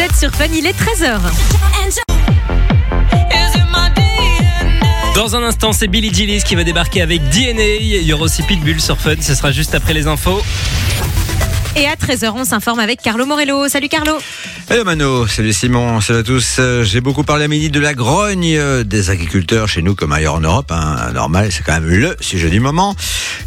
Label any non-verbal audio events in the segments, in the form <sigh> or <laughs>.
Vous êtes sur Fun, il est 13h. Dans un instant, c'est Billy Gillis qui va débarquer avec DNA. Il y aura aussi Pitbull sur Fun. Ce sera juste après les infos. Et à 13h, on s'informe avec Carlo Morello. Salut Carlo. Hello Mano, salut Simon, salut à tous. Euh, J'ai beaucoup parlé à midi de la grogne euh, des agriculteurs chez nous comme ailleurs en Europe. Hein. Normal, c'est quand même le sujet du moment.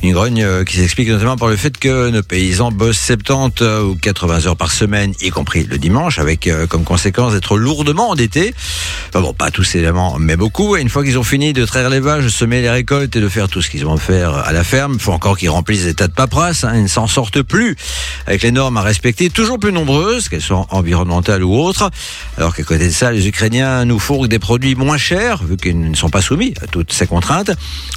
Une grogne euh, qui s'explique notamment par le fait que nos paysans bossent 70 euh, ou 80 heures par semaine, y compris le dimanche, avec comme conséquence d'être lourdement endettés. Enfin bon, pas tous évidemment, mais beaucoup. Et une fois qu'ils ont fini de traire vaches, de semer les récoltes et de faire tout ce qu'ils vont faire à la ferme, il faut encore qu'ils remplissent des tas de paperasses. Hein. Ils ne s'en sortent plus avec les normes à respecter, toujours plus nombreuses, qu'elles soient environnementales ou autres. Alors qu'à côté de ça, les Ukrainiens nous fourguent des produits moins chers, vu qu'ils ne sont pas soumis à toutes ces contraintes.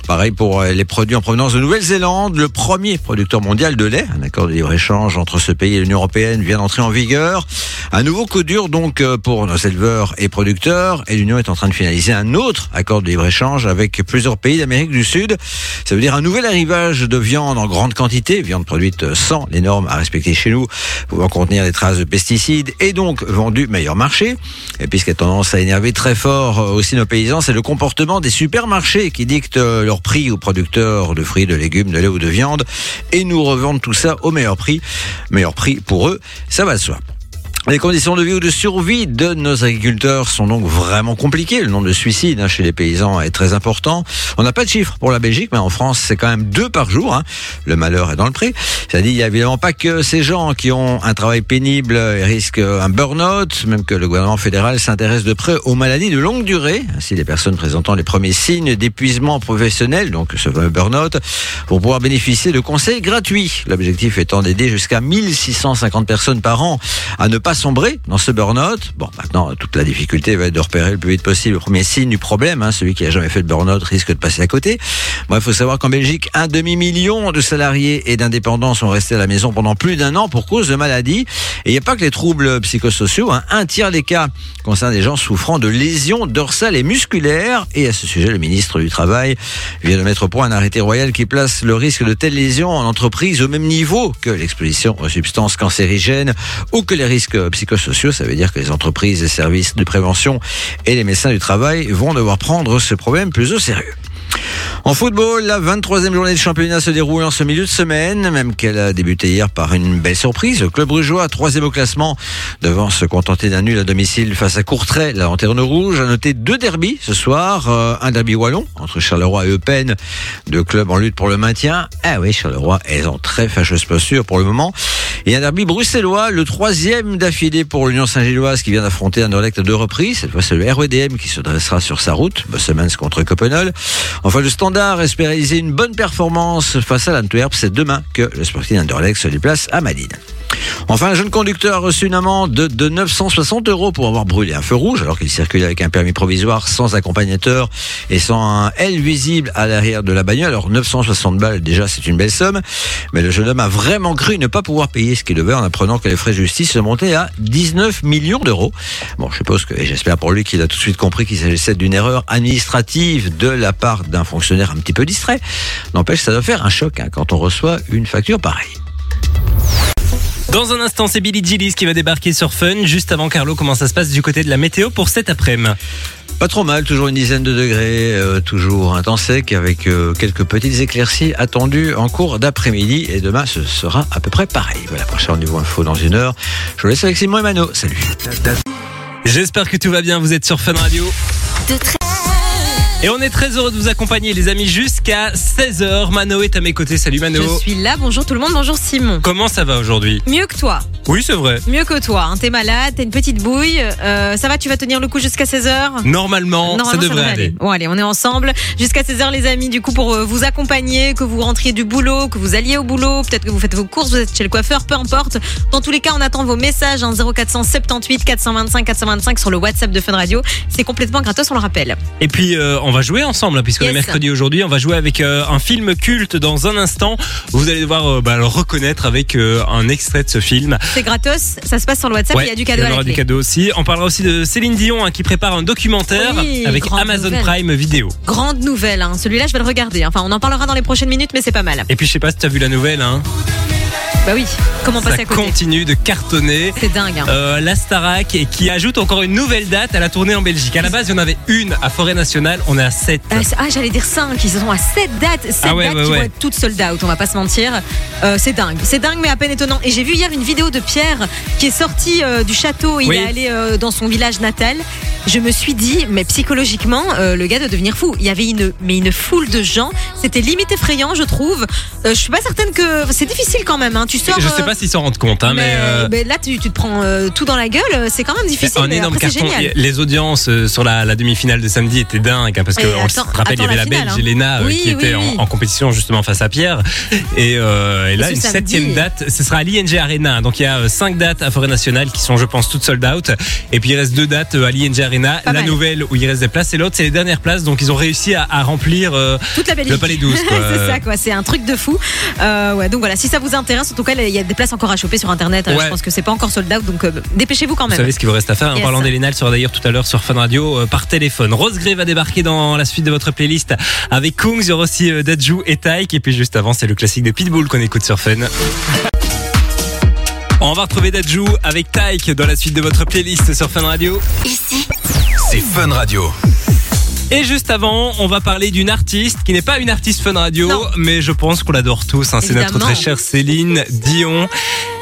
Pareil pour euh, les produits en provenance de Nouvelle-Zélande, le premier producteur mondial de lait. Un accord de libre-échange entre ce pays et l'Union européenne vient d'entrer en vigueur. Un nouveau coup dur donc euh, pour nos éleveurs et producteurs. Et l'Union est en train de finaliser un autre accord de libre-échange avec plusieurs pays d'Amérique du Sud. Ça veut dire un nouvel arrivage de viande en grande quantité, viande produite sans les normes à respecter chez nous, pouvant contenir des traces de pesticides et donc vendue meilleur marché. Et puis ce qui a tendance à énerver très fort euh, aussi nos paysans, c'est le comportement des supermarchés qui dictent euh, leur prix aux producteurs de fruits, de légumes, de lait ou de viande et nous revendent tout ça au meilleur prix. Meilleur prix pour eux, ça va de soi. Les conditions de vie ou de survie de nos agriculteurs sont donc vraiment compliquées. Le nombre de suicides hein, chez les paysans est très important. On n'a pas de chiffres pour la Belgique, mais en France, c'est quand même deux par jour. hein. Le malheur est dans le prix. Dit, il n'y a évidemment pas que ces gens qui ont un travail pénible et risquent un burn-out, même que le gouvernement fédéral s'intéresse de près aux maladies de longue durée. Ainsi, les personnes présentant les premiers signes d'épuisement professionnel, donc ce fameux burn-out, vont pouvoir bénéficier de conseils gratuits. L'objectif étant d'aider jusqu'à 1650 personnes par an à ne pas sombrer dans ce burn-out. Bon, maintenant, toute la difficulté va être de repérer le plus vite possible le premier signe du problème. hein. Celui qui a jamais fait de burn-out risque de passer à côté. Bon, il faut savoir qu'en Belgique, un demi-million de salariés et d'indépendants sont restés à la maison pendant plus d'un an pour cause de maladie. Et il n'y a pas que les troubles psychosociaux. hein. Un tiers des cas concernent des gens souffrant de lésions dorsales et musculaires. Et à ce sujet, le ministre du Travail vient de mettre au point un arrêté royal qui place le risque de telles lésions en entreprise au même niveau que l'exposition aux substances cancérigènes ou que les risques psychosociaux. Ça veut dire que les entreprises et services de prévention et les médecins du travail vont devoir prendre ce problème plus au sérieux. En football, la 23e journée de championnat se déroule en ce milieu de semaine, même qu'elle a débuté hier par une belle surprise. Le club brugeois, troisième au classement, devant se contenter d'un nul à domicile face à Courtrai, la lanterne rouge, a noté deux derbies ce soir. Euh, un derby wallon entre Charleroi et Eupen, deux clubs en lutte pour le maintien. Ah oui, Charleroi est en très fâcheuse posture pour le moment. Et un derby bruxellois, le troisième d'affilée pour l'Union Saint-Gilloise qui vient d'affronter Anderlecht à deux reprises. Cette fois, c'est le RWDM qui se dressera sur sa route. Bossemans contre Copenhague. Enfin, le Standard espère réaliser une bonne performance face à l'Antwerp. C'est demain que le Sporting Anderlecht se déplace à Madrid. Enfin, un jeune conducteur a reçu une amende de, de 960 euros pour avoir brûlé un feu rouge alors qu'il circulait avec un permis provisoire sans accompagnateur et sans un L visible à l'arrière de la bagnole. Alors 960 balles, déjà c'est une belle somme, mais le jeune homme a vraiment cru ne pas pouvoir payer ce qu'il devait en apprenant que les frais de justice se montaient à 19 millions d'euros. Bon, je suppose que, et j'espère pour lui qu'il a tout de suite compris qu'il s'agissait d'une erreur administrative de la part d'un fonctionnaire un petit peu distrait. N'empêche, ça doit faire un choc hein, quand on reçoit une facture pareille. Dans un instant, c'est Billy Gillis qui va débarquer sur Fun. Juste avant, Carlo, comment ça se passe du côté de la météo pour cet après-midi? Pas trop mal, toujours une dizaine de degrés, euh, toujours un temps sec avec euh, quelques petites éclaircies attendues en cours d'après-midi. Et demain, ce sera à peu près pareil. Voilà, prochain niveau info dans une heure. Je vous laisse avec Simon et Mano. Salut. J'espère que tout va bien. Vous êtes sur Fun Radio. De très- Et on est très heureux de vous accompagner, les amis, jusqu'à 16h. Mano est à mes côtés. Salut Mano. Je suis là. Bonjour tout le monde. Bonjour Simon. Comment ça va aujourd'hui? Mieux que toi. Oui, c'est vrai. Mieux que toi. hein. T'es malade, t'as une petite bouille. Euh, ça va, tu vas tenir le coup jusqu'à 16h Normalement, ça devrait aller. Bon, allez, on est ensemble jusqu'à 16h, les amis, du coup, pour euh, vous accompagner, que vous rentriez du boulot, que vous alliez au boulot, peut-être que vous faites vos courses, vous êtes chez le coiffeur, peu importe. Dans tous les cas, on attend vos messages, hein, 0478 425 425 sur le WhatsApp de Fun Radio. C'est complètement gratos, on le rappelle. Et puis, euh, on va jouer ensemble, hein, puisqu'on est mercredi aujourd'hui. On va jouer avec euh, un film culte dans un instant. Vous allez devoir euh, bah, le reconnaître avec euh, un extrait de ce film. C'est gratos, ça se passe sur le WhatsApp, il y a du cadeau il y aura du cadeau aussi. On parlera aussi de Céline Dion hein, qui prépare un documentaire Oui, avec Amazon nouvelle. Prime Vidéo. Grande nouvelle, hein. celui-là je vais le regarder. Enfin, on en parlera dans les prochaines minutes, mais c'est pas mal. Et puis, je sais pas si tu as vu la nouvelle. Hein. Bah oui, comment passer Ça à côté continue de cartonner. C'est dingue. hein. Euh, la Starac et qui ajoute encore une nouvelle date à la tournée en Belgique. À la base, il y en avait une à Forêt Nationale, on est à 7. Ah, ah, j'allais dire 5, ils sont à 7 dates, 7 Ah ouais, dates ouais, qui ouais. vont être toutes sold out, on va pas se mentir. Euh, c'est dingue, c'est dingue mais à peine étonnant. Et j'ai vu hier une vidéo de Pierre qui est sorti euh, du château, il Oui. est allé euh, dans son village natal. Je me suis dit, mais psychologiquement, le gars doit devenir fou. Il y avait une, mais une foule de gens, c'était limite effrayant, je trouve. Je suis pas certaine que c'est difficile quand même. Hein. Tu sors. Je sais euh, pas s'ils s'en rendent compte, hein, mais, mais, euh, mais là, tu, tu te prends euh, tout dans la gueule, c'est quand même difficile. un mais énorme après, carton. Les audiences euh, sur la, la demi-finale de samedi étaient dingues, hein, parce que Et on attends- se rappelle, il y avait la finale, Belge hein. Elena euh, Oui, qui oui, était en- oui. En, compétition justement face à Pierre. Et, euh, et là, une samedi- septième date, ce sera à l'ING Arena. Donc il y a euh, cinq dates à Forêt Nationale qui sont, je pense, toutes sold out. Et puis il reste deux dates euh, à l'ING Arena. Pas la mal. nouvelle où il reste des places et l'autre, c'est les dernières places. Donc ils ont réussi à, à remplir euh, toute la Belgique. le Palais 12. <laughs> quoi. c'est ça quoi, c'est un truc de fou. Euh, ouais, donc voilà, si ça vous intéresse, en tout cas, il y a des places encore à choper sur internet. Ouais. Je pense que c'est pas encore sold out, donc euh, dépêchez-vous quand Vous même. savez ce qu'il vous reste à faire. En parlant d'Elena, elle sera d'ailleurs tout à l'heure sur Fun Radio euh, par téléphone. Rose Gray va débarquer dans la suite de votre playlist avec Kungs. Il y aura aussi euh, Dajou et Taïk. Et puis juste avant, c'est le classique de Pitbull qu'on écoute sur Fun. On va retrouver Dajou avec Taïk dans la suite de votre playlist sur Fun Radio. Ici, C'est Fun Radio. Et juste avant, on va parler d'une artiste qui n'est pas une artiste Fun Radio, Non. mais je pense qu'on l'adore tous. hein. C'est notre très chère Céline Dion.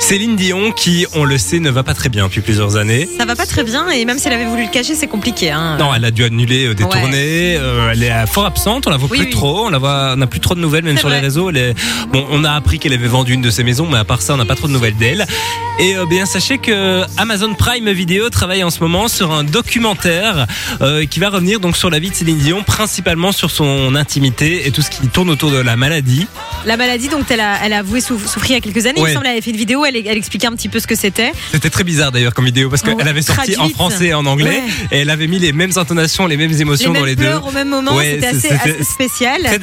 Céline Dion qui, on le sait, ne va pas très bien depuis plusieurs années. Ça va pas très bien et même si elle avait voulu le cacher, c'est compliqué. Hein. Non, elle a dû annuler euh, des Ouais. tournées. euh, elle est euh, fort absente. On la voit Oui, plus oui. trop. On la voit. On n'a plus trop de nouvelles, même sur les réseaux. Elle est- Bon, on a appris qu'elle avait vendu une de ses maisons, mais à part ça, on n'a pas trop de nouvelles d'elle. Et euh, bien, sachez que Amazon Prime Video travaille en ce moment sur un documentaire qui va revenir donc sur la vie de Céline Dion, principalement sur son intimité et tout ce qui tourne autour de la maladie. La maladie, donc elle a, elle a avoué souff- souffrir il y a quelques années. Il Ouais. me semble, elle avait fait une vidéo, elle, elle expliquait un petit peu ce que c'était. C'était très bizarre d'ailleurs comme vidéo parce qu'elle Ouais, avait sorti en français et en anglais Ouais. et elle avait mis les mêmes intonations, les mêmes Les émotions mêmes dans les deux. au même moment, Ouais, c'était assez, spécial. Très-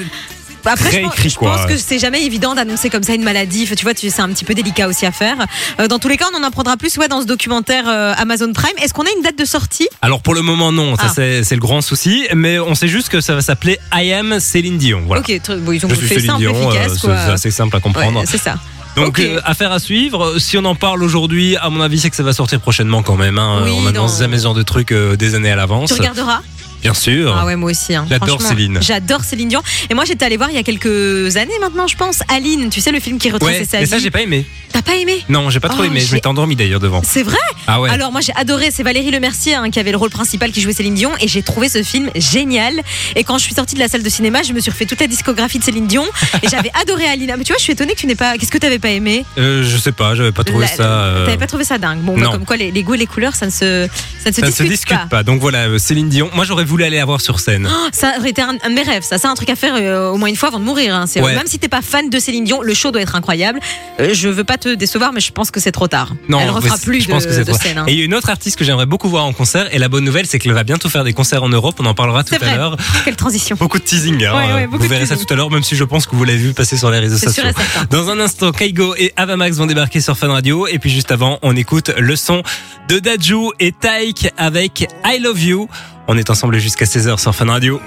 Après, je, pense- écrit, je quoi. pense que c'est jamais évident d'annoncer comme ça une maladie. Tu vois, c'est un petit peu délicat aussi à faire. Euh, dans tous les cas, on en apprendra plus ouais, dans ce documentaire euh, Amazon Prime. Est-ce qu'on a une date de sortie? Alors pour le moment non, ça Ah. c'est le grand souci, mais on sait juste que ça va s'appeler I am Céline Dion. Voilà. Ok, tr- bon, ils ont Je fait Céline simple, Dion, euh, efficace. c'est simple à comprendre. Ouais, c'est ça. Donc euh, affaire à suivre. Si on en parle aujourd'hui, à mon avis c'est que ça va sortir prochainement quand même. Hein. Oui, on n'annonce non. jamais ce genre de trucs euh, des années à l'avance. Tu regarderas Bien sûr. Ah ouais, moi aussi. hein. J'adore Céline. J'adore Céline Dion. Et moi, j'étais allée voir il y a quelques années maintenant, je pense, Aline. Tu sais, le film qui retraçait Ouais, sa mais ça j'ai pas aimé. T'as pas aimé? Non, j'ai pas trop Oh, aimé. Je m'étais endormi d'ailleurs devant. C'est vrai? Ah ouais. Alors moi j'ai adoré, c'est Valérie Lemercier hein, qui avait le rôle principal qui jouait Céline Dion et j'ai trouvé ce film génial. Et quand je suis sortie de la salle de cinéma, je me suis refait toute la discographie de Céline Dion et <laughs> j'avais adoré Alina. Mais tu vois, je suis étonnée que tu n'aies pas. Qu'est-ce que t'avais pas aimé? Euh, je sais pas, j'avais pas trouvé La- ça. euh, T'avais pas trouvé ça dingue Bon, bah, comme quoi les, les goûts et les couleurs, ça ne se, ça ne se Ça ne discute, se discute pas. pas. Donc voilà, euh, Céline Dion. Moi j'aurais voulu aller la voir sur scène. Oh, ça aurait été un, un de mes rêves. Ça, c'est un truc à faire euh, au moins une fois avant de mourir. hein. C'est- Ouais. Même si t'es pas fan de Céline Dion, le show doit être incroyable. Euh, je veux pas te décevoir, mais je pense que c'est trop tard. Elle mais refera plus je pense de, que c'est de trop. scène. hein. Et il y a une autre artiste que j'aimerais beaucoup voir en concert. Et la bonne nouvelle, c'est qu'elle va bientôt faire des concerts en Europe. On en parlera tout C'est à vrai. l'heure. Quelle transition. Beaucoup de teasing. hein. Ouais, ouais, beaucoup vous verrez ça tout à l'heure, même si je pense que vous l'avez vu passer sur les réseaux sociaux. Dans un instant, Kaigo et Avamax vont débarquer sur Fun Radio. Et puis juste avant, on écoute le son de Dajou et Taïk avec I Love You. On est ensemble jusqu'à 16h sur Fun Radio.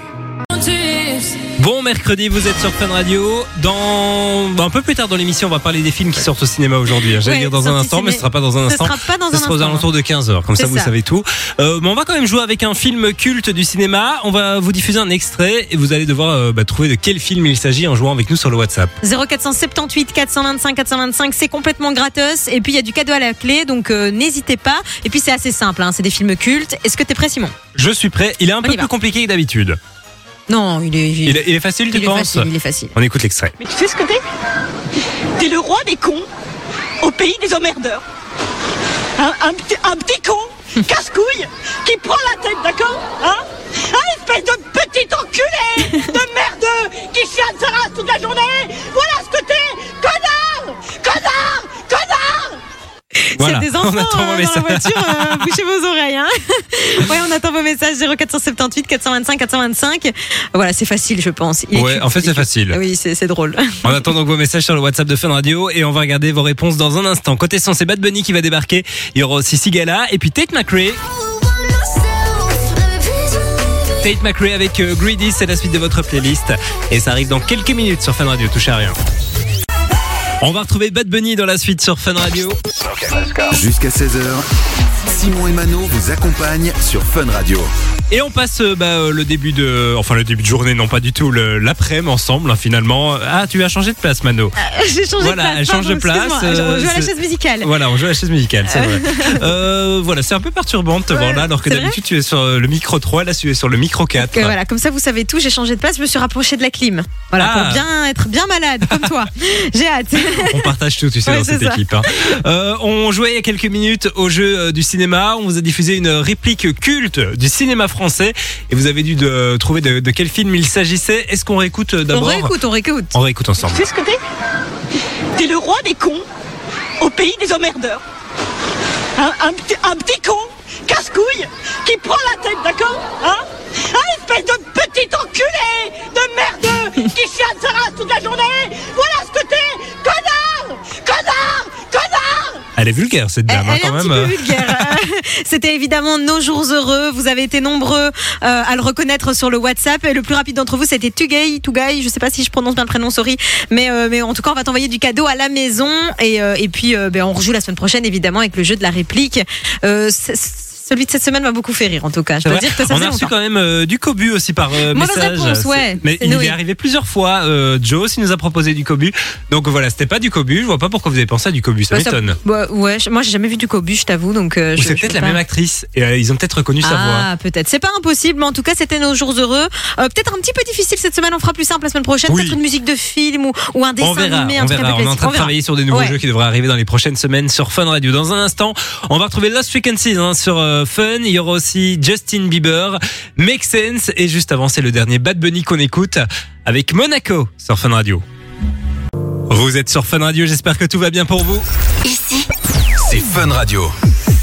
Bon mercredi, vous êtes sur Fun Radio. Dans un peu plus tard dans l'émission, on va parler des films qui sortent au cinéma aujourd'hui. hein. J'allais Ouais, dire dans un instant, mais ce sera pas dans un Ce instant. sera pas dans Ce un sera aux instant. alentours de 15h, comme ça vous ça. savez tout. Euh, mais on va quand même jouer avec un film culte du cinéma. On va vous diffuser un extrait et vous allez devoir euh, bah, trouver de quel film il s'agit en jouant avec nous sur le WhatsApp. 0478 425 425, c'est complètement gratos. Et puis il y a du cadeau à la clé, donc euh, n'hésitez pas. Et puis c'est assez simple, hein, c'est des films cultes. Est-ce que t'es prêt, Simon? Je suis prêt. Il est un peu plus compliqué que d'habitude. Non, il est, Il, est- il est facile, tu il est penses facile. Il est facile. On écoute l'extrait. mais tu sais ce que t'es? T'es le roi des cons au pays des emmerdeurs. Un, un, petit- un petit con, <laughs> casse-couille, qui prend la tête, d'accord? Hein? Un espèce de petit enculé de <laughs> merdeux qui chiale sa race toute la journée Voilà ce que t'es Connard Connard Voilà. C'est des <laughs> enfants on attend vos dans la voiture, euh, bouchez vos oreilles. Hein. <laughs> ouais, on attend vos messages 0478 425 425. Voilà, c'est facile, je pense. Il Ouais, en fait, c'est facile. Oui, c'est drôle. On attend donc vos messages sur le WhatsApp de Fun Radio et on va regarder vos réponses dans un instant. Côté son, c'est Bad Bunny qui va débarquer. Il y aura aussi Sigala et puis Tate McRae. Tate McRae avec euh, Greedy, c'est la suite de votre playlist. Et ça arrive dans quelques minutes sur Fun Radio, touchez à rien. On va retrouver Bad Bunny dans la suite sur Fun Radio. Jusqu'à 16h, Simon et Mano vous accompagnent sur Fun Radio. Et on passe euh, bah, euh, le début de, enfin le début de journée, non pas du tout, l'après-midi ensemble hein, finalement. Ah, tu as changé de place, Mano. J'ai changé Voilà, de place. elle change de place, euh, Je joue à la chaise musicale. Voilà, on joue à la chaise musicale, c'est vrai. <laughs> Euh, voilà, c'est un peu perturbant de te voir là, alors que d'habitude tu es sur euh, le micro 3, là tu es sur le micro 4. Que voilà, comme ça vous savez tout, j'ai changé de place, je me suis rapprochée de la clim. Voilà, Ah. pour bien être bien malade comme toi. <laughs> J'ai hâte. On partage tout, tu sais, Ouais, dans cette ça. équipe. hein. Euh, on jouait il y a quelques minutes au jeu euh, du cinéma. On vous a diffusé une réplique culte du cinéma français. Et vous avez dû de- trouver de, de quel film il s'agissait. Est-ce qu'on réécoute euh, On d'abord réécoute, on réécoute. On réécoute ensemble. Tu sais ce que t'es? T'es le roi des cons au pays des emmerdeurs. Un, un petit, un petit con, casse-couille, qui prend la tête, d'accord? Hein? Un espèce de petit enculé de merdeux qui chiale sa race toute la journée Voilà ce que t'es Connard Connard Connard Elle est vulgaire cette Elle, dame, hein, elle est quand un même. petit peu vulgaire. <laughs> C'était évidemment nos jours heureux. Vous avez été nombreux euh, à le reconnaître sur le WhatsApp. Et le plus rapide d'entre vous, c'était Tugay. Tugay, je sais pas si je prononce bien le prénom, sorry. Mais, euh, mais en tout cas, on va t'envoyer du cadeau à la maison. Et, euh, et puis, euh, ben, on rejoue la semaine prochaine, évidemment, avec le jeu de la réplique. Euh, c'est- celui de cette semaine m'a beaucoup fait rire, en tout cas. Je C'est dois vrai. dire que ça on a reçu longtemps. quand même euh, du cobu aussi par euh, Mauvaise message. réponse, C'est- ouais. Mais C'est il nous, est oui. arrivé plusieurs fois. Euh, Joe aussi nous a proposé du cobu. Donc voilà, c'était pas du cobu. Je vois pas pourquoi vous avez pensé à du cobu. Ça Bah, ça- m'étonne. bah, ouais, je- moi, j'ai jamais vu du cobu, je t'avoue. Donc, euh, Ou je- c'est je peut-être peux la pas- même actrice. Et euh, ils ont peut-être reconnu sa voix. Ah, peut-être. C'est pas impossible, mais en tout cas, c'était nos jours heureux. Euh, peut-être un petit peu difficile cette semaine. On fera plus simple la semaine prochaine. Oui. Peut-être une musique de film ou, ou un dessin On verra, animé, on un truc un verra. peu On est en classique. train On de verra. travailler sur des nouveaux Ouais. jeux qui devraient arriver dans les prochaines semaines sur Fun Radio. Dans un instant, on va retrouver Lost Frequencies hein, sur euh, Fun. Il y aura aussi Justin Bieber, Make Sense. Et juste avant, c'est le dernier Bad Bunny qu'on écoute avec Monaco sur Fun Radio. Vous êtes sur Fun Radio, j'espère que tout va bien pour vous. C'est Fun Radio.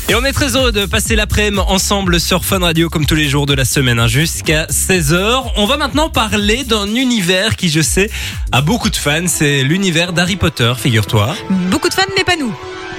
Et on est très heureux de passer l'après-midi ensemble sur Fun Radio comme tous les jours de la semaine hein, jusqu'à 16h. On va maintenant parler d'un univers qui, je sais, a beaucoup de fans. C'est l'univers d'Harry Potter, figure-toi. Beaucoup de fans, mais pas nous.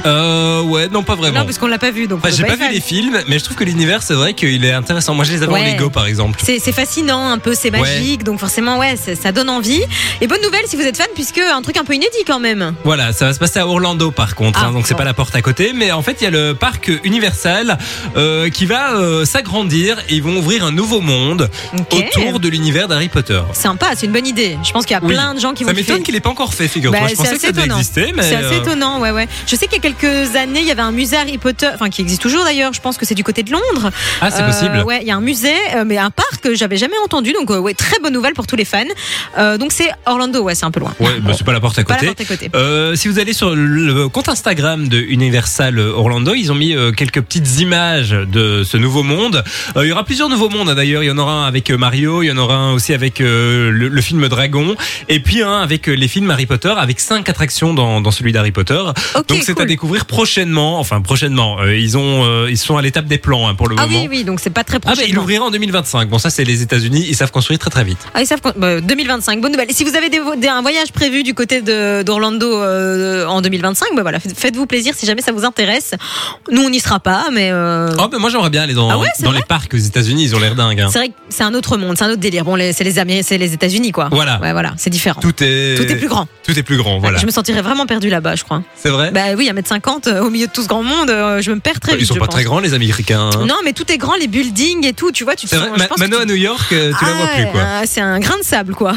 Euh, ouais, non, pas vraiment. Non, parce qu'on l'a pas vu. Donc Enfin, j'ai pas vu les films, mais je trouve que l'univers, c'est vrai qu'il est intéressant. Moi, je les avais en Ouais. Lego, par exemple. C'est fascinant, un peu, c'est Ouais. magique, donc forcément, ouais, ça donne envie. Et bonne nouvelle si vous êtes fan, puisque un truc un peu inédit quand même. Voilà, ça va se passer à Orlando, par contre. Ah, hein, donc c'est pas la porte à côté, mais en fait, il y a le parc Universal euh, qui va euh, s'agrandir et ils vont ouvrir un nouveau monde autour de l'univers d'Harry Potter. Sympa, c'est une bonne idée. Je pense qu'il y a Oui. plein de gens qui Ça vont m'étonne kiffer. qu'il ait pas encore fait, figure-toi. Bah, je pensais que ça devait exister, mais. C'est assez euh, étonnant, ouais, ouais. Je sais quelques années, il y avait un musée Harry Potter, enfin qui existe toujours d'ailleurs. Je pense que c'est du côté de Londres. Ah, c'est Euh, possible. Ouais, il y a un musée, euh, mais un parc que j'avais jamais entendu. Donc, euh, ouais, très bonne nouvelle pour tous les fans. Euh, donc, c'est Orlando, ouais, c'est un peu loin. Ouais, bah, c'est pas la porte à Pas la côté. porte à côté. Euh, si vous allez sur le compte Instagram de Universal Orlando, ils ont mis euh, quelques petites images de ce nouveau monde. Euh, il y aura plusieurs nouveaux mondes hein, d'ailleurs. Il y en aura un avec euh, Mario, il y en aura un aussi avec euh, le, le film Dragon, et puis un avec euh, les films Harry Potter, avec cinq attractions dans, dans celui d'Harry Potter. Ok, Donc c'est à cool. Découvrir prochainement. Enfin prochainement. Euh, ils ont, euh, ils sont à l'étape des plans hein, pour le Ah moment. oui, oui, donc c'est pas très Ah bah, proche. il ouvrira en 2025. Bon ça c'est les États-Unis, ils savent construire très très vite. Ah, ils savent bah, 2025, bonne nouvelle. Et si vous avez des, des- un voyage prévu du côté d'Orlando euh, en 2025, bah voilà, faites- faites-vous plaisir si jamais ça vous intéresse. Nous, on n'y sera pas, mais euh, Oh ben moi j'aimerais bien aller dans, Ah ouais, dans les parcs aux États-Unis. Ils ont l'air dingues. hein. c'est vrai que c'est un autre monde, c'est un autre délire. Bon, c'est les Américains, c'est les États-Unis, quoi. Voilà. Ouais, voilà, c'est différent. Tout est Tout est plus grand. Tout est plus grand. Voilà. Je me sentirais vraiment perdu là-bas, je crois. C'est vrai. Bah oui, à mètre 50 euh, au milieu de tout ce grand monde, euh, je me perds très Bah, vite. ils sont je pas pense. très grands les Américains. hein. Non, mais tout est grand, les buildings et tout, tu vois, tu te C'est sens. vrai. je pense Mano tu- à New York, euh, tu la vois Ah, plus quoi. euh, c'est un grain de sable, quoi.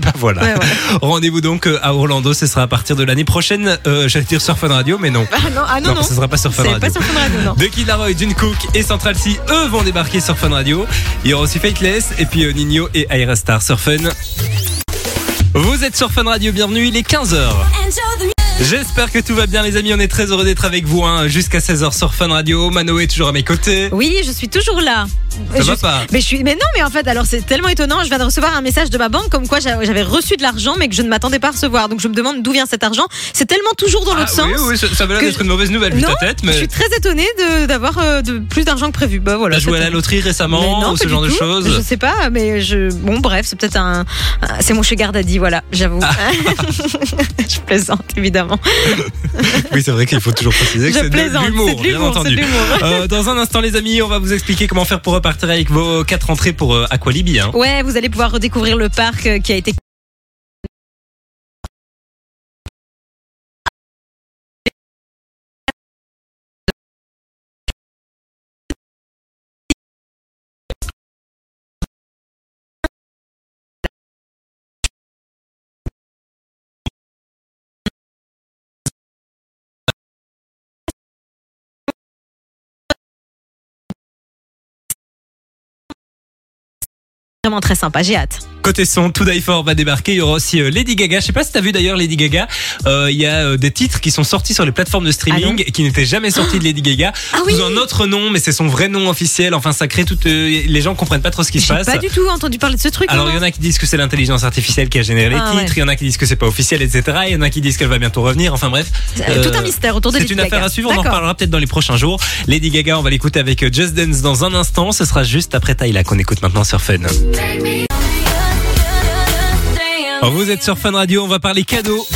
Bah <laughs> voilà. Ouais, ouais. <laughs> Rendez-vous donc à Orlando. Ce sera à partir de l'année prochaine. Euh, J'allais dire sur Fun Radio, mais non. Ah non, ah non, non. ce sera pas sur Fun Radio. pas sur Fun Radio, non. <laughs> De Kid Laroi, Dune Cook et Central C, eux vont débarquer sur Fun Radio. Il y aura aussi Fateless et puis euh, Nino et Aira Star sur Fun. Vous êtes sur Fun Radio, bienvenue, il est 15h. J'espère que tout va bien les amis, on est très heureux d'être avec vous hein, jusqu'à 16h sur Fun Radio. Mano est toujours à mes côtés. Oui, je suis toujours là. Ça je, va pas mais je suis, mais non, mais en fait, alors c'est tellement étonnant. Je viens de recevoir un message de ma banque comme quoi j'a- j'avais reçu de l'argent, mais que je ne m'attendais pas à recevoir. Donc je me demande d'où vient cet argent. C'est tellement toujours dans Ah, l'autre sens. oui, oui, ça, que d'être je- une mauvaise nouvelle vu Non, ta tête, Je mais suis très étonnée d'avoir euh, de, plus d'argent que prévu. Bah voilà. t'as joué à la loterie récemment non, ou ce genre de choses Je sais pas, mais je. Bon, bref, c'est peut-être un. un- C'est mon sugar daddy, voilà, j'avoue. Ah. <laughs> je plaisante, évidemment. <laughs> Oui, c'est vrai qu'il faut toujours préciser que c'est de l'humour, bien de entendu. Euh, dans un instant, les amis, on va vous expliquer comment faire pour repartir avec vos quatre entrées pour euh, Aqualibi. Hein. Ouais, vous allez pouvoir redécouvrir le parc euh, qui a été Vraiment très sympa, j'ai hâte. Côté son, To Die For va débarquer. Il y aura aussi euh, Lady Gaga. Je sais pas si t'as vu d'ailleurs Lady Gaga. Euh, Il y a euh, des titres qui sont sortis sur les plateformes de Ah streaming non et qui n'étaient jamais sortis de Lady Gaga Ah oui sous un autre nom, mais c'est son vrai nom officiel. Enfin, ça crée tout. euh, les gens comprennent pas trop ce qui se J'ai passe. pas du tout entendu parler de ce truc. Alors il y en a qui disent que c'est l'intelligence artificielle qui a généré les Ah, titres, ouais. il y en a qui disent que c'est pas officiel, etc. Il y en a qui disent qu'elle va bientôt revenir. Enfin bref, Euh, Tout un mystère autour de c'est Lady une affaire Gaga. à suivre. On en reparlera peut-être dans les prochains jours. Lady Gaga, on va l'écouter avec Just Dance dans un instant. Ce sera juste après Tyla qu'on écoute maintenant sur Fun. Oh, Vous êtes sur Fun Radio, on va parler cadeaux.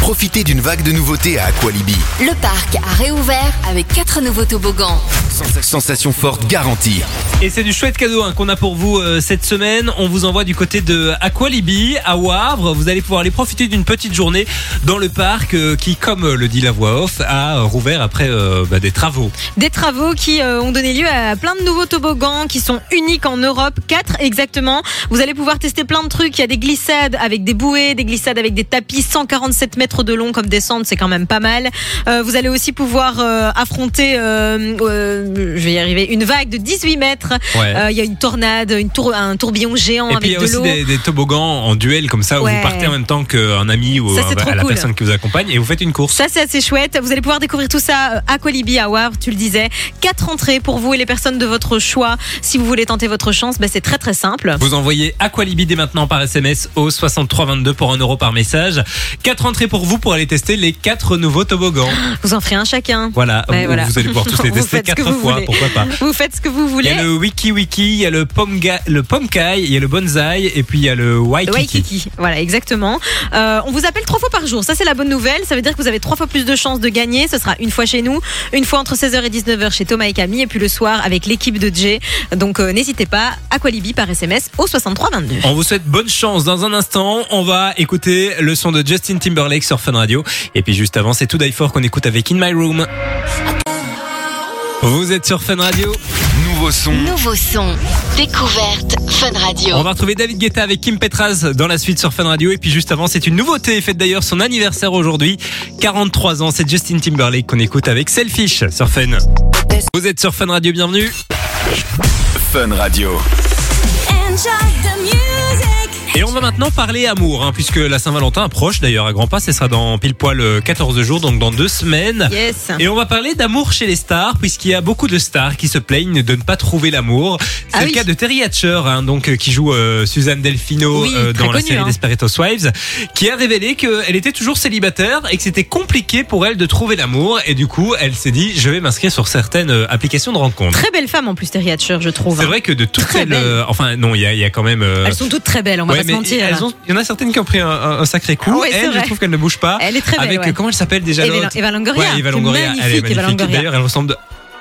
Profitez d'une vague de nouveautés à Aqualibi. Le parc a réouvert avec quatre nouveaux toboggans. Sensation forte garantie. Et c'est du chouette cadeau hein, qu'on a pour vous euh, cette semaine. On vous envoie du côté de Aqualibi à Wavre. Vous allez pouvoir aller profiter d'une petite journée dans le parc euh, qui, comme euh, le dit la voix off, a euh, rouvert après euh, bah, des travaux. Des travaux qui euh, ont donné lieu à plein de nouveaux toboggans qui sont uniques en Europe, quatre exactement. Vous allez pouvoir tester plein de trucs. Il y a des glissades avec des bouées, des glissades avec des tapis, 147 mètres de long comme descente, c'est quand même pas mal. Vous allez aussi pouvoir affronter, je vais y arriver, une vague de 18 mètres. Ouais. Euh, Il y a une tornade, une tour, un tourbillon géant Et puis il y a de aussi l'eau. des, des toboggans en duel comme ça où Ouais. vous partez en même temps qu'un ami ou Ça, un- c'est trop à la cool. personne qui vous accompagne et vous faites une course. Ça, c'est assez chouette. Vous allez pouvoir découvrir tout ça euh, à Colibi, à Wavre, tu le disais. Quatre entrées pour vous et les personnes de votre choix. Si vous voulez tenter votre chance, ben, c'est très très simple. Vous envoyez Aqualibi dès maintenant par SMS au 6322 pour 1 euro par message. Quatre entrées pour vous pour aller tester les quatre nouveaux toboggans. Vous en ferez un chacun. Voilà, vous, voilà. vous allez pouvoir tous les <laughs> tester quatre fois, pourquoi pas. Vous faites ce que vous voulez. Wiki Wiki, il y a le Pomga, le Pomkai, il y a le Bonsai et puis il y a le Waikiki. Waikiki, voilà exactement. Euh, on vous appelle trois fois par jour, ça c'est la bonne nouvelle. Ça veut dire que vous avez trois fois plus de chances de gagner. Ce sera une fois chez nous, une fois entre 16h et 19h chez Thomas et Camille, et puis le soir avec l'équipe de Jay. Donc euh, n'hésitez pas, Aqualibi par SMS au 6322. On vous souhaite bonne chance. Dans un instant, on va écouter le son de Justin Timberlake sur Fun Radio. Et puis juste avant, c'est To Die qu'on écoute avec In My Room. Vous êtes sur Fun Radio. Nouveau son. Nouveau son. Découverte Fun Radio. On va retrouver David Guetta avec Kim Petras dans la suite sur Fun Radio. Et puis juste avant, c'est une nouveauté. Fête d'ailleurs son anniversaire aujourd'hui. 43 ans, c'est Justin Timberlake qu'on écoute avec Selfish sur Fun. Vous êtes sur Fun Radio, bienvenue. Fun Radio. Et on va maintenant parler amour, hein, puisque la Saint-Valentin approche d'ailleurs à grands pas. Ce sera dans pile poil euh, 14 jours, donc dans deux semaines. Yes. Et on va parler d'amour chez les stars, puisqu'il y a beaucoup de stars qui se plaignent de ne pas trouver l'amour. C'est Ah le oui. cas de Terry Hatcher, hein, donc euh, qui joue euh, Suzanne Delfino Oui, euh, dans la connue, série hein. Desperate Housewives, qui a révélé qu'elle était toujours célibataire et que c'était compliqué pour elle de trouver l'amour. Et du coup, elle s'est dit, je vais m'inscrire sur certaines euh, applications de rencontres. Très belle femme en plus, Terry Hatcher, je trouve. C'est vrai que de toutes Très celles, euh, enfin non, il y a, il y a quand même. euh, Elles sont toutes très belles, on va ouais, se mais mentir. elles ont- il y en a certaines qui ont pris un, sacré coup. Ah ouais, elle, je trouve qu'elle ne bouge pas. Elle est très belle. Avec ouais. comment elle s'appelle déjà Eva, Longoria. Ouais, Eva Longoria, elle est magnifique. D'ailleurs, elle ressemble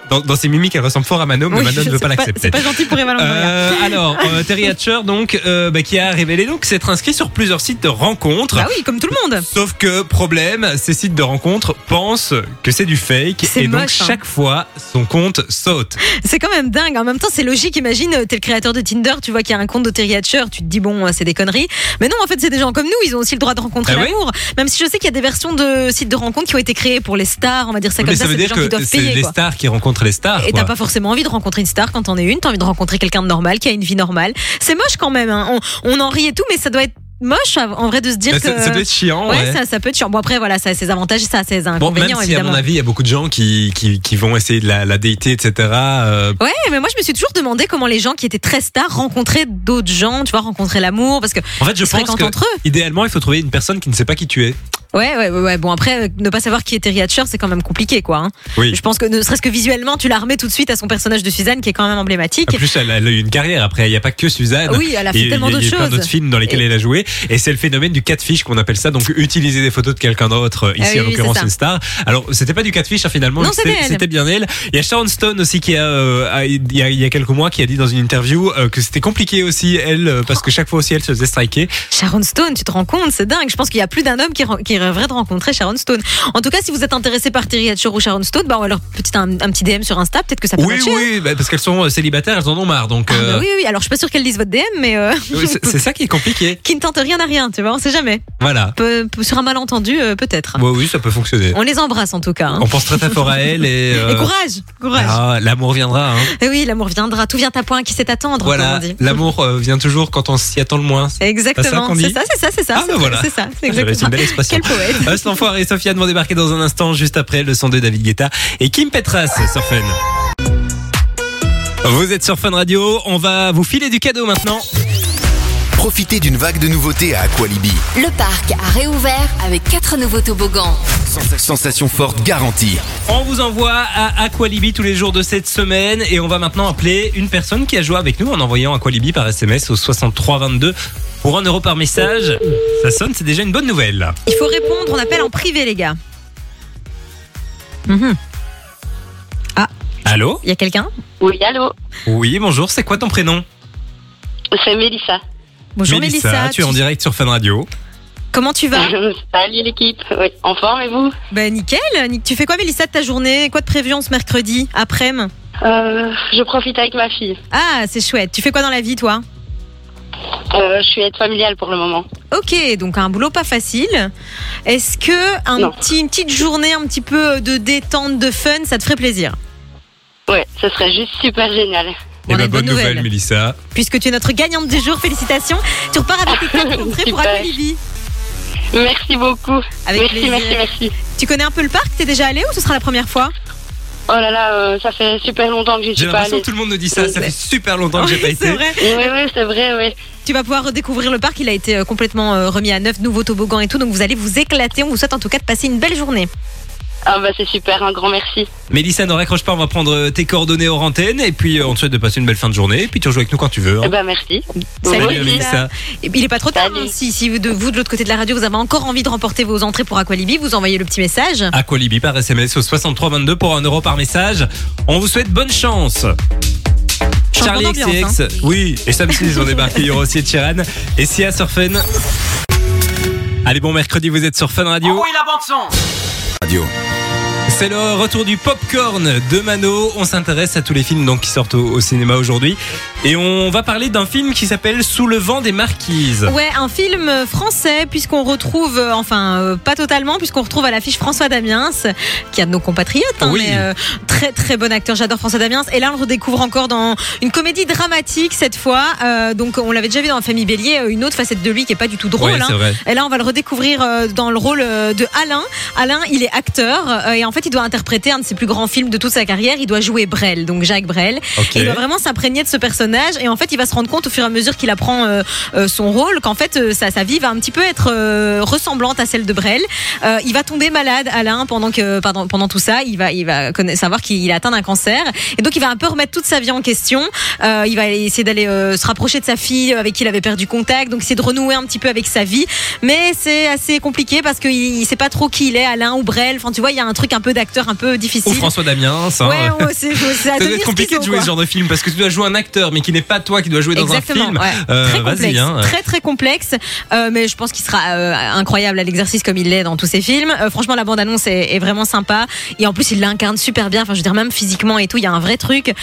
dans, dans ses mimiques, elle ressemble fort à Manon, mais Oui, Manon ne veut pas l'accepter. C'est pas gentil pour Eva. Euh, alors, euh, Terry Hatcher, donc, euh, bah, qui a révélé donc s'être inscrit sur plusieurs sites de rencontres. Bah oui, comme tout le monde. Sauf que problème, ces sites de rencontres pensent que c'est du fake et donc hein. chaque fois son compte saute. C'est quand même dingue. En même temps, c'est logique. Imagine, euh, t'es le créateur de Tinder, tu vois qu'il y a un compte de Terry Hatcher, tu te dis bon, c'est des conneries. Mais non, en fait, c'est des gens comme nous. Ils ont aussi le droit de rencontrer Ah oui l'amour. Même si je sais qu'il y a des versions de sites de rencontres qui ont été créées pour les stars, on va dire ça Mais comme ça ça. veut dire que c'est les quoi. stars qui rencontrent les stars. Et t'as pas forcément envie de rencontrer une star quand t'en es une, t'as envie de rencontrer quelqu'un de normal qui a une vie normale. C'est moche quand même, hein. on, on en rit et tout, mais ça doit être moche en vrai de se dire Bah, que. ça, doit être chiant. ouais, ouais. Ça, ça peut être chiant. Bon, après, voilà, ça a ses avantages et ça a ses Bon, inconvénients, même si à mon avis, il y a beaucoup de gens qui, qui, qui vont essayer de la, la dater, etc. euh, Ouais, mais moi je me suis toujours demandé comment les gens qui étaient très stars rencontraient d'autres gens, tu vois, rencontraient l'amour, parce que en fait, je pense que entre eux. idéalement, il faut trouver une personne qui ne sait pas qui tu es. Ouais, ouais, ouais. Bon après, ne pas savoir qui est Terry Hatcher, c'est quand même compliqué, quoi. hein. Oui. Je pense que ne serait-ce que visuellement, tu la remets tout de suite à son personnage de Suzanne, qui est quand même emblématique. En plus, elle, elle a eu une carrière. Après, il n'y a pas que Suzanne. Oui, elle a fait Il y tellement il y a d'autres eu plein choses. d'autres films dans lesquels Et- elle a joué. Et c'est le phénomène du catfish qu'on appelle ça. Donc, utiliser des photos de quelqu'un d'autre. Ici, Ah oui, en oui, l'occurrence, c'est ça. une star. Alors, c'était pas du catfish, hein, finalement. Non, C'était c'était elle. c'était bien elle. Il y a Sharon Stone aussi qui a, euh, a- il y a, il y a quelques mois, qui a dit dans une interview euh, que c'était compliqué aussi, elle, euh, parce que chaque fois aussi, elle se faisait striker. Sharon Stone, tu te rends compte, c'est dingue. Je pense qu'il y a plus d'un homme qui, rêverais de rencontrer Sharon Stone. En tout cas, si vous êtes intéressé par Terry Hatcher ou Sharon Stone, bah, leur petit, un, un petit DM sur Insta. Peut-être que ça peut Oui, matcher, hein. oui, bah, parce qu'elles sont euh, célibataires, elles en ont marre. Donc, Ah, euh, bah oui, oui, alors je suis pas sûre qu'elles lisent votre DM, mais euh, oui, c'est ça qui est compliqué. <laughs> qui ne tente rien à rien, tu vois, on sait jamais. Voilà. Peu- sur un malentendu, euh, peut-être. Oui, oui, ça peut fonctionner. On les embrasse en tout cas. hein. On pense très très fort à elle et. <laughs> euh, Et courage, courage. ah, l'amour viendra. Hein. Eh oui, l'amour viendra, tout vient à point, qui sait attendre, Voilà, l'amour euh, vient toujours quand on s'y attend le moins. Exactement, c'est ça, c'est ça, c'est ça. Ah, c'est bah voilà. C'est ça, c'est réussi exactement. une belle expression. Quel poète. <laughs> Euh, cet enfoiré et Sofiane vont débarquer dans un instant, juste après le son de David Guetta et Kim Petras sur Fun. Vous êtes sur Fun Radio, on va vous filer du cadeau maintenant. Profitez d'une vague de nouveautés à Aqualibi. Le parc a réouvert avec quatre nouveaux toboggans. Sens- Sensation forte garantie. On vous envoie à Aqualibi tous les jours de cette semaine et on va maintenant appeler une personne qui a joué avec nous en envoyant Aqualibi par SMS au 6322 pour 1 euro par message. Ça sonne, c'est déjà une bonne nouvelle. Il faut répondre, on appelle en privé, les gars. Mhm. Allô? Il y a quelqu'un? Oui, allô, Oui, bonjour, c'est quoi ton prénom? C'est Mélissa. Bonjour Mélissa. tu es en direct sur Fun Radio. Comment tu vas Salut l'équipe. Oui, en forme et vous Ben nickel. Nic- Tu fais quoi Mélissa de ta journée Quoi de prévu en ce mercredi après-midi euh, Je profite avec ma fille. Ah, c'est chouette. Tu fais quoi dans la vie toi Euh, je suis aide familiale pour le moment. Ok, donc un boulot pas facile. Est-ce que un petit, une petite journée un petit peu de détente, de fun, ça te ferait plaisir? Ouais, ce serait juste super génial. On Eh ben, bonne bonne nouvelle, nouvelle. Mélissa. Puisque tu es notre gagnante du jour, félicitations. Tu repars avec tes quatre entrées pour. Aqualibi. Merci beaucoup. Avec merci, plaisir. merci, merci. Tu connais un peu le parc? T'es déjà allé ou ce sera la première fois? Oh là là, euh, ça fait super longtemps que j'y suis pas l'impression allée. que tout le monde nous dit ça. Ça fait super longtemps que j'ai pas été. C'est vrai. Oui, oui, c'est vrai, oui. Tu vas pouvoir redécouvrir le parc. Il a été euh, complètement euh, remis à neuf, nouveaux toboggans et tout. Donc vous allez vous éclater. On vous souhaite en tout cas de passer une belle journée. Ah bah c'est super, un grand merci. Mélissa, ne raccroche pas, on va prendre euh, tes coordonnées hors antenne et puis euh, on te souhaite de passer une belle fin de journée et puis tu rejoues avec nous quand tu veux. hein. Eh ben merci. Salut, Oui, Salut, Mélissa. Et puis, il est pas trop tard. Hein. Si, si vous de, vous de l'autre côté de la radio, vous avez encore envie de remporter vos entrées pour Aqualibi, vous envoyez le petit message. Aqualibi par SMS au 6322 pour 1 euro par message. On vous souhaite bonne chance. Charlie XCX, oui, et Sam Smith ont débarqué, il y aura aussi Sheeran et Sia sur Fun. Allez, bon mercredi, vous êtes sur Fun Radio. Radio. C'est le retour du popcorn de Mano. On s'intéresse à tous les films donc qui sortent au, au cinéma aujourd'hui et on va parler d'un film qui s'appelle Sous le vent des marquises. Ouais, un film français, puisqu'on retrouve, euh, enfin, euh, pas totalement, puisqu'on retrouve à l'affiche François Damiens, qui a de nos compatriotes, hein, Oui. mais euh, très très bon acteur, j'adore François Damiens. Et là, on le redécouvre encore dans une comédie dramatique cette fois. Donc, on l'avait déjà vu dans Famille Bélier, une autre facette de lui qui est pas du tout drôle. Ouais, hein. Et là, on va le redécouvrir dans le rôle de Alain. Alain, il est acteur et en fait, il doit interpréter un de ses plus grands films de toute sa carrière. Il doit jouer Brel, donc Jacques Brel. Et il doit vraiment s'imprégner de ce personnage et en fait il va se rendre compte au fur et à mesure qu'il apprend euh, euh, son rôle qu'en fait euh, sa, sa vie va un petit peu être ressemblante à celle de Brel. Il va tomber malade Alain pendant que pardon, pendant tout ça il va il va savoir qu'il a atteint d'un cancer et donc il va un peu remettre toute sa vie en question. Il va essayer d'aller se rapprocher de sa fille avec qui il avait perdu contact donc essayer de renouer un petit peu avec sa vie mais c'est assez compliqué parce qu'il il sait pas trop qui il est Alain ou Brel. Enfin tu vois il y a un truc un peu d'acteur un peu difficile. Ou François Damiens. hein. Ouais, ouais, c'est Ça doit être compliqué de jouer ce genre de film parce que tu dois jouer un acteur mais qui n'est pas toi qui dois jouer dans Exactement, un film. ouais. Euh, très complexe, hein. très très complexe, Euh, mais je pense qu'il sera euh, incroyable à l'exercice comme il l'est dans tous ses films. Euh, franchement, la bande annonce est, est vraiment sympa et en plus il l'incarne super bien. Enfin, je veux dire même physiquement et tout, il y a un vrai truc.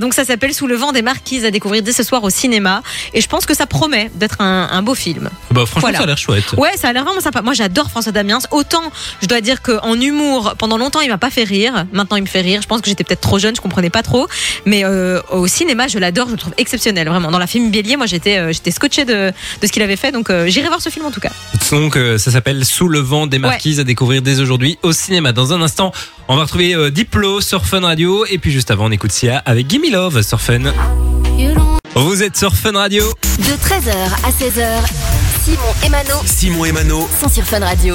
Donc ça s'appelle Sous le vent des marquises à découvrir dès ce soir au cinéma et je pense que ça promet d'être un, un beau film. Bah, franchement, Voilà. ça a l'air chouette. Ouais, ça a l'air vraiment sympa. Moi, j'adore François Damiens. Autant, je dois dire qu'en humour, pendant longtemps, il m'a pas fait rire. Maintenant, il me fait rire. Je pense que j'étais peut-être trop jeune, je comprenais pas trop. Mais euh, au cinéma, je l'adore, je le trouve exceptionnel, vraiment. Dans la film Bélier, moi, j'étais, euh, j'étais scotché de, de ce qu'il avait fait. Donc, euh, j'irai voir ce film en tout cas. Donc euh, ça s'appelle Sous le vent des marquises à découvrir dès aujourd'hui au cinéma. Dans un instant, on va retrouver euh, Diplo sur Fun Radio et puis juste avant, on écoute Sia avec Gimme Love sur Fun. Vous êtes sur Fun Radio. De 13h à 16h, Simon et Mano Simon et Mano sont sur Fun Radio.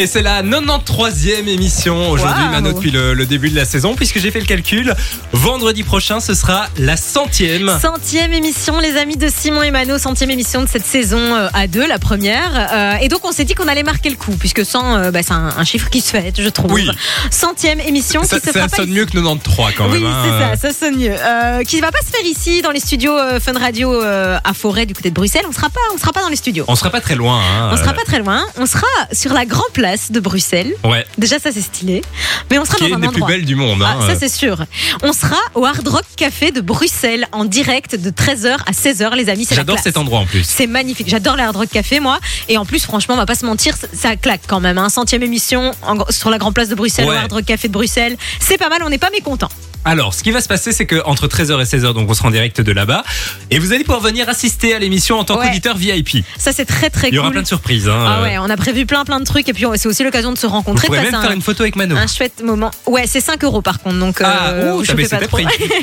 Et c'est la 93e émission aujourd'hui, Waouh. Mano, depuis le, le début de la saison, puisque j'ai fait le calcul. Vendredi prochain, ce sera la centième. Centième émission, les amis de Simon et Mano, centième émission de cette saison euh, à deux, la première. Euh, et donc on s'est dit qu'on allait marquer le coup, puisque 100, euh, bah, c'est un, un chiffre qui se fête, je trouve. Oui. Centième émission Ça, qui se ça pas sonne ici. mieux que 93 quand Oui, même. hein. c'est ça, ça sonne mieux. Euh, qui va pas se faire ici dans les studios Fun Radio euh, à Forêt du côté de Bruxelles. On on sera pas dans les studios. On sera pas très loin. Hein. On sera pas très loin. On sera sur la grande place de Bruxelles. Ouais. Déjà ça c'est stylé. Mais on sera Qui est dans une un des plus endroit. belles du monde. Ah, hein. ça c'est sûr. On sera au Hard Rock Café de Bruxelles en direct de 13h à 16h les amis. J'adore cet endroit en plus. C'est magnifique. J'adore les Hard Rock Café, moi. Et en plus, franchement, on va pas se mentir, ça- claque quand même. Hein. Centième émission en- sur la Grande Place de Bruxelles, Ouais. au Hard Rock Café de Bruxelles. C'est pas mal, on n'est pas mécontents. Alors, ce qui va se passer, c'est que entre 13h et 16h, donc on sera en direct de là-bas, et vous allez pouvoir venir assister à l'émission en tant Ouais. qu'auditeur VIP. Ça, c'est très très Il y aura cool. plein de surprises. Hein. Ah ouais, on a prévu plein plein de trucs et puis c'est aussi l'occasion de se Vous rencontrer, de pourrez passer même faire un, une photo avec Mano. un chouette moment. Ouais, c'est 5 euros par contre, donc Ah, euh, ouh, je fais pas trop.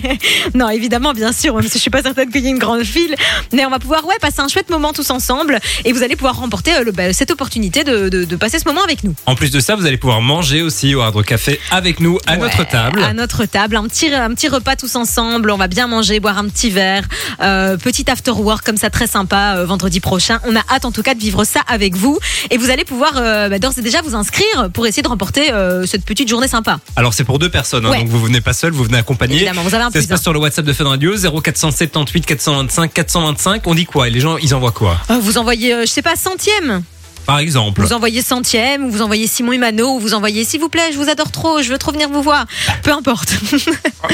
<laughs> non, évidemment, bien sûr, même si je suis pas certaine qu'il y ait une grande file, mais on va pouvoir ouais passer un chouette moment tous ensemble et vous allez pouvoir remporter euh, le- bah, cette opportunité de, de- de passer ce moment avec nous. En plus de ça, vous allez pouvoir manger aussi au Hard Rock Café avec nous à Ouais, notre table. À notre table, un petit, un petit repas tous ensemble. On va bien manger, boire un petit verre. Euh, petit after work comme ça, très sympa euh, vendredi prochain. On a hâte en tout cas de vivre ça avec vous. Et vous allez pouvoir euh, bah, d'ores et déjà vous inscrire pour essayer de remporter cette petite journée sympa. Alors c'est pour deux personnes, hein, Ouais. donc vous venez pas seul, vous venez accompagné. Évidemment, vous avez un Ça se passe sur le WhatsApp de Fun Radio 0478 425 425. On dit quoi? Et Les gens, ils envoient quoi? Vous envoyez, je sais pas, centième? Par exemple. Vous envoyez centième, ou vous envoyez Simon Emano, ou vous envoyez s'il vous plaît, je vous adore trop, je veux trop venir vous voir. Peu importe.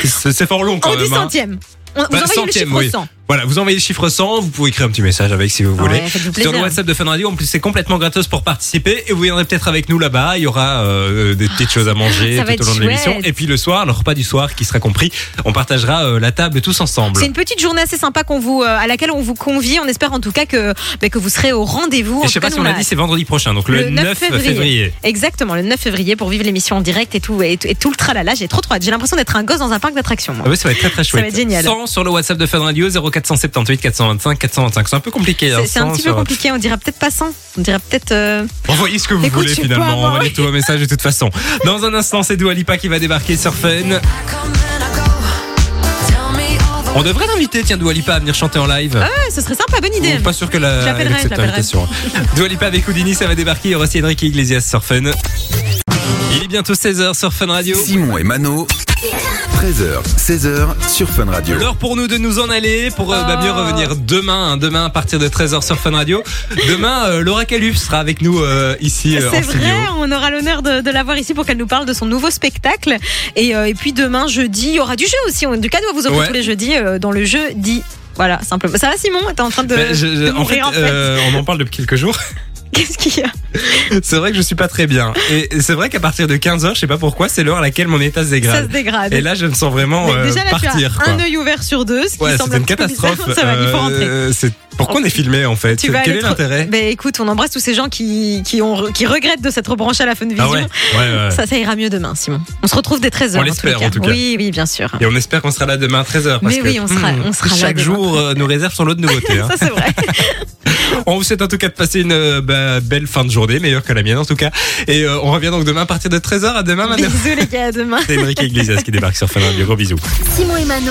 C'est fort long quand On même. dit hein. centième. On- vous Bah, envoyez centième, le chiffre oui. 100. Voilà, vous envoyez le chiffre 100, vous pouvez écrire un petit message avec si vous voulez. Ouais, Sur le. WhatsApp de Fun Radio, en plus c'est complètement gratos pour participer et vous viendrez peut-être avec nous là-bas. Il y aura euh, des petites choses à manger Ça tout au long de l'émission. Et puis le soir, le repas du soir qui sera compris, on partagera euh, la table tous ensemble. C'est une petite journée assez sympa qu'on vous, euh, à laquelle on vous convie. On espère en tout cas que, bah, que vous serez au rendez-vous. Je sais tout cas, pas si on l'a dit, c'est vendredi prochain, donc le, 9 février. Exactement, le 9 février pour vivre l'émission en direct et tout, et, tout- et tout le tralala. J'ai trop trop hâte. J'ai l'impression d'être un gosse dans un parc d'attractions. Ah oui, ça va être très très chouette. va être génial. 100 sur le WhatsApp de Fun Radio 0478 425 425. C'est un peu compliqué. hein, C'est c'est un 100 petit peu sur- compliqué. On dirait peut-être pas 100. On dirait peut-être. euh, Envoyez ce que vous Écoute, voulez finalement. Envoyez tout vos messages de toute façon. Dans un instant, c'est Dua Lipa qui va débarquer sur Fun. On devrait l'inviter, tiens, Dua Lipa à venir chanter en live. Ouais, ce serait sympa, bonne idée. Ou Pas sûr que la, Je l'appellerai, elle accepte je l'appellerai. l'invitation. Dua Lipa avec Houdini, ça va débarquer. Il y aura aussi Enrique Iglesias sur Fun. Il est bientôt 16h sur Fun Radio. Simon et Mano. 13h, 16h sur Fun Radio. L'heure pour nous de nous en aller pour euh, bah, mieux Oh. revenir demain, hein, demain à partir de 13h sur Fun Radio. Demain, euh, Laura Caluf sera avec nous euh, ici euh, C'est en studio. vrai, on aura l'honneur de, de la voir ici pour qu'elle nous parle de son nouveau spectacle. Et, euh, et puis demain, jeudi, il y aura du jeu aussi. On- Du cadeau à vous offrir Ouais. tous les jeudis euh, dans le jeu dit. Voilà, simplement. Ça va, Simon? T'es en train de, Ben, je- je- de en fait, mourir en fait. euh, on en parle depuis quelques jours. <laughs> Qu'est-ce qu'il y a C'est vrai que je suis pas très bien. Et c'est vrai qu'à partir de 15h, je sais pas pourquoi, c'est l'heure à laquelle mon état se Ça se dégrade. dégrade. Et là, je me sens vraiment euh, déjà, là, partir. tu as quoi. un œil ouvert sur deux, ce qui Ouais, semble un une catastrophe. bizarre. <laughs> Ça va, il faut rentrer. Euh, Pourquoi on est filmé en fait Tu Quel est l'intérêt Ben écoute, on embrasse tous ces gens qui, qui, ont, qui regrettent de s'être rebranchés à la Fun Vision. Ah ouais, ouais, ouais. Ça, ça ira mieux demain, Simon. On se retrouve dès 13h. On l'espère, en tout cas. Oui, oui, bien sûr. Et on espère qu'on sera là demain à 13h. Parce Mais que, oui, on sera- hmm, on sera là Chaque demain. jour euh, nous réserve son lot de nouveautés. <laughs> hein. Ça, c'est vrai. On vous souhaite en tout cas de passer une euh, bah, belle fin de journée, meilleure que la mienne en tout cas. Et euh, on revient donc demain à partir de 13h. À demain. Bisous, les gars, à demain. C'est Enrique Iglesias qui débarque sur Fun Radio. Gros bisous. Simon et Mano.